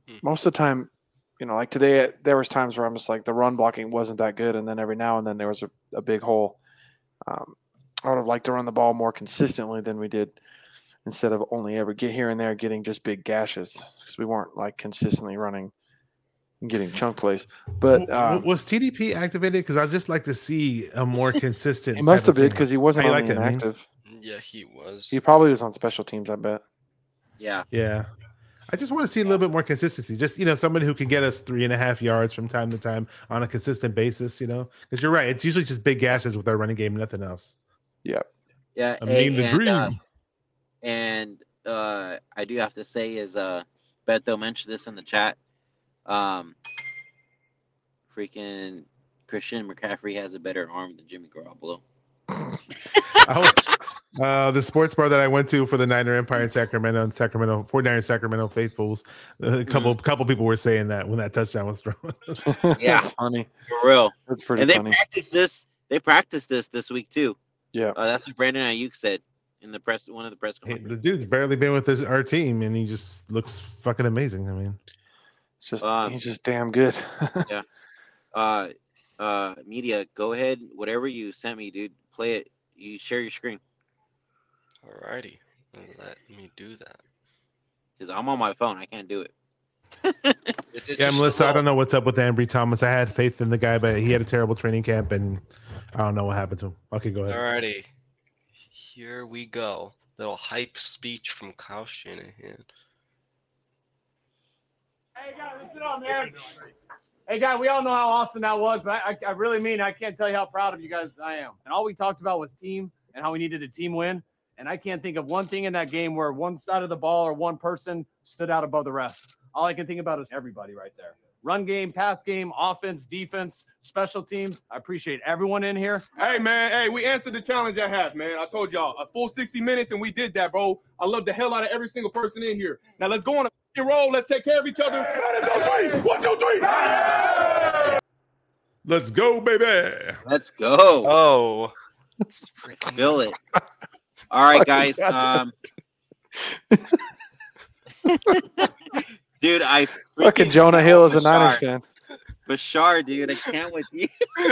Speaker 2: Mhm.
Speaker 3: most of the time, you know, like today, there was times where I'm just like the run blocking wasn't that good, and then every now and then there was a, a big hole. Um, I would have liked to run the ball more consistently than we did, instead of only ever get here and there getting just big gashes because we weren't like consistently running and getting chunk plays. But um,
Speaker 4: was TDP activated? Because I'd just like to see a more consistent.
Speaker 3: he must have
Speaker 4: of
Speaker 3: been because he wasn't
Speaker 4: How like
Speaker 3: the
Speaker 4: that,
Speaker 3: inactive.
Speaker 2: Yeah, he was.
Speaker 3: He probably was on special teams. I bet.
Speaker 1: Yeah.
Speaker 4: Yeah. I just want to see a little bit more consistency. Just you know, somebody who can get us three and a half yards from time to time on a consistent basis. You know, because you're right. It's usually just big gashes with our running game, nothing else.
Speaker 1: Yeah. Yeah.
Speaker 4: I
Speaker 1: hey,
Speaker 4: mean, the dream.
Speaker 1: uh, and uh, I do have to say, is uh, Beto mentioned this in the chat. Um, freaking Christian McCaffrey has a better arm than Jimmy Garoppolo. *laughs*
Speaker 4: I hope- uh, the sports bar that I went to for the Niner Empire in Sacramento and Sacramento 49 Sacramento faithfuls, a couple couple people were saying that when that touchdown was thrown. *laughs*
Speaker 1: Yeah.
Speaker 3: that's funny.
Speaker 1: For real.
Speaker 3: That's pretty funny.
Speaker 1: and they
Speaker 3: funny.
Speaker 1: practiced this. They practiced this this week too.
Speaker 3: Yeah.
Speaker 1: Uh, that's what Brandon Aiyuk said in the press. One of the press
Speaker 4: Hey, the dude's barely been with his, our team, and he just looks fucking amazing. I mean,
Speaker 3: It's just
Speaker 1: Um,
Speaker 3: he's just damn good. *laughs* Yeah.
Speaker 1: Uh, uh, media, go ahead. Whatever you sent me, dude, play it. You share your screen
Speaker 2: Alrighty, let me do that.
Speaker 1: because I'm on my phone. I can't do it. *laughs*
Speaker 2: It's, it's
Speaker 4: yeah, Melissa, I don't know what's up with Ambry Thomas. I had faith in the guy, but he had a terrible training camp, and I don't know what happened to him. Okay, go ahead.
Speaker 2: Alrighty, here we go. Little hype speech from Kyle Shanahan.
Speaker 6: Hey guys, listen up, man. Hey guys, we all know how awesome that was, but I, I really mean I can't tell you how proud of you guys I am. And all we talked about was team and how we needed a team win. And I can't think of one thing in that game where one side of the ball or one person stood out above the rest. All I can think about is everybody right there. Run game, pass game, offense, defense, special teams. I appreciate everyone in here.
Speaker 7: Hey man, hey, we answered the challenge I half, man. I told y'all a full 60 minutes and we did that, bro. I love the hell out of every single person in here. Now let's go on a f***ing roll. Let's take care of each other. One, two, three.
Speaker 4: Let's go, baby.
Speaker 1: Let's go.
Speaker 2: Oh, it's freaking
Speaker 1: Feel it. All right, guys. Um, *laughs* dude, I
Speaker 3: Fucking
Speaker 1: freaking
Speaker 3: Jonah Hill is a
Speaker 1: Bashar.
Speaker 3: Niners fan.
Speaker 1: Bashar, dude, I can't with you. *laughs*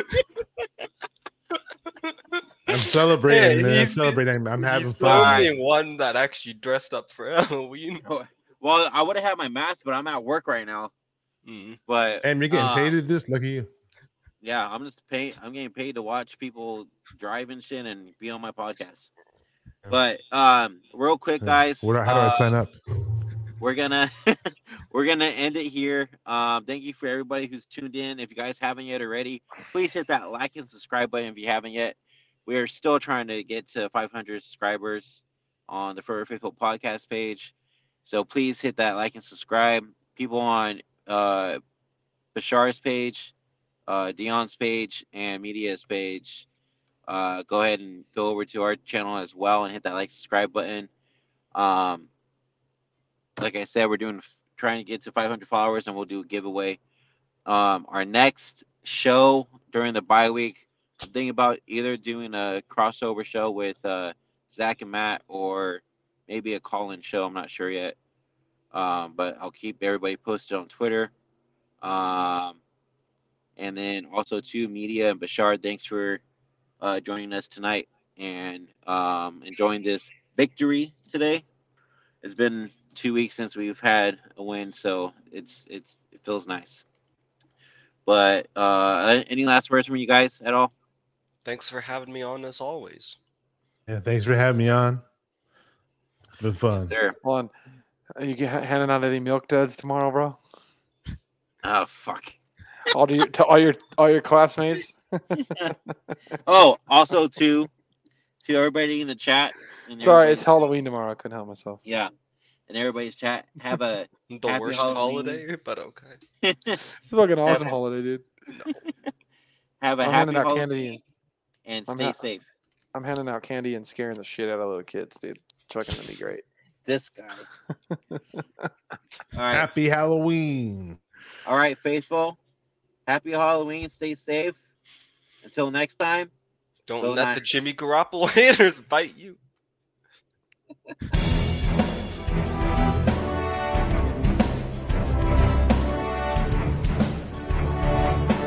Speaker 4: I'm celebrating.
Speaker 2: Yeah,
Speaker 4: man. I'm celebrating. I'm having
Speaker 2: He's the
Speaker 4: fun.
Speaker 2: only one that actually dressed up for *laughs* Halloween.
Speaker 1: Well, I would have had my mask, but I'm at work right now.
Speaker 2: Mm.
Speaker 1: But
Speaker 4: And you're getting
Speaker 1: uh,
Speaker 4: paid at this. Look at you.
Speaker 1: Yeah, I'm just paying. I'm getting paid to watch people drive and shit and be on my podcast. But um, real quick, guys,
Speaker 4: Where how do I
Speaker 1: uh,
Speaker 4: sign up?
Speaker 1: we're gonna *laughs* we're gonna end it here. Um, thank you for everybody who's tuned in. If you guys haven't yet already, please hit that like and subscribe button if you haven't yet. We are still trying to get to 500 subscribers on the Forever Faithful podcast page. So please hit that like and subscribe. People on uh, Bashar's page, uh, Dion's page, and Media's page. Uh, go ahead and go over to our channel as well and hit that like subscribe button. Um, like I said, we're doing trying to get to 500 followers, and we'll do a giveaway. Um, our next show during the bye week, I'm thinking about either doing a crossover show with uh, Zach and Matt, or maybe a call-in show. I'm not sure yet, um, but I'll keep everybody posted on Twitter. Um, and then also to media and Bashar, thanks for uh, joining us tonight and um, enjoying this victory today. It's been two weeks since we've had a win, so it's it's it feels nice. But uh, any last words from you guys at all?
Speaker 2: Thanks for having me on as always.
Speaker 4: Yeah, thanks for having me on. It's been fun.
Speaker 1: There.
Speaker 3: Hold on. Are you get- handing out any milk duds tomorrow, bro?
Speaker 1: Oh fuck.
Speaker 3: All your to all your all your classmates. *laughs*
Speaker 1: Oh, also to to everybody in the chat. and
Speaker 3: Sorry, it's Halloween tomorrow. I couldn't help myself.
Speaker 1: yeah, and everybody's chat. Have a *laughs*
Speaker 2: The
Speaker 1: Happy
Speaker 2: worst
Speaker 1: Halloween.
Speaker 2: holiday, but okay. *laughs*
Speaker 3: It's a fucking awesome
Speaker 1: Have-
Speaker 3: holiday, dude.
Speaker 1: have a
Speaker 3: I'm
Speaker 1: happy
Speaker 3: handing out
Speaker 1: Halloween
Speaker 3: candy.
Speaker 1: and
Speaker 3: I'm
Speaker 1: stay
Speaker 3: ha-
Speaker 1: safe.
Speaker 3: I'm handing out candy and scaring the shit out of little kids, dude. It's fucking gonna be great.
Speaker 1: This guy. All right,
Speaker 4: Happy Halloween.
Speaker 1: all right, faithful. Happy Halloween. Stay safe. Until next time.
Speaker 2: Don't let the Jimmy Garoppolo *laughs* haters bite you. *laughs*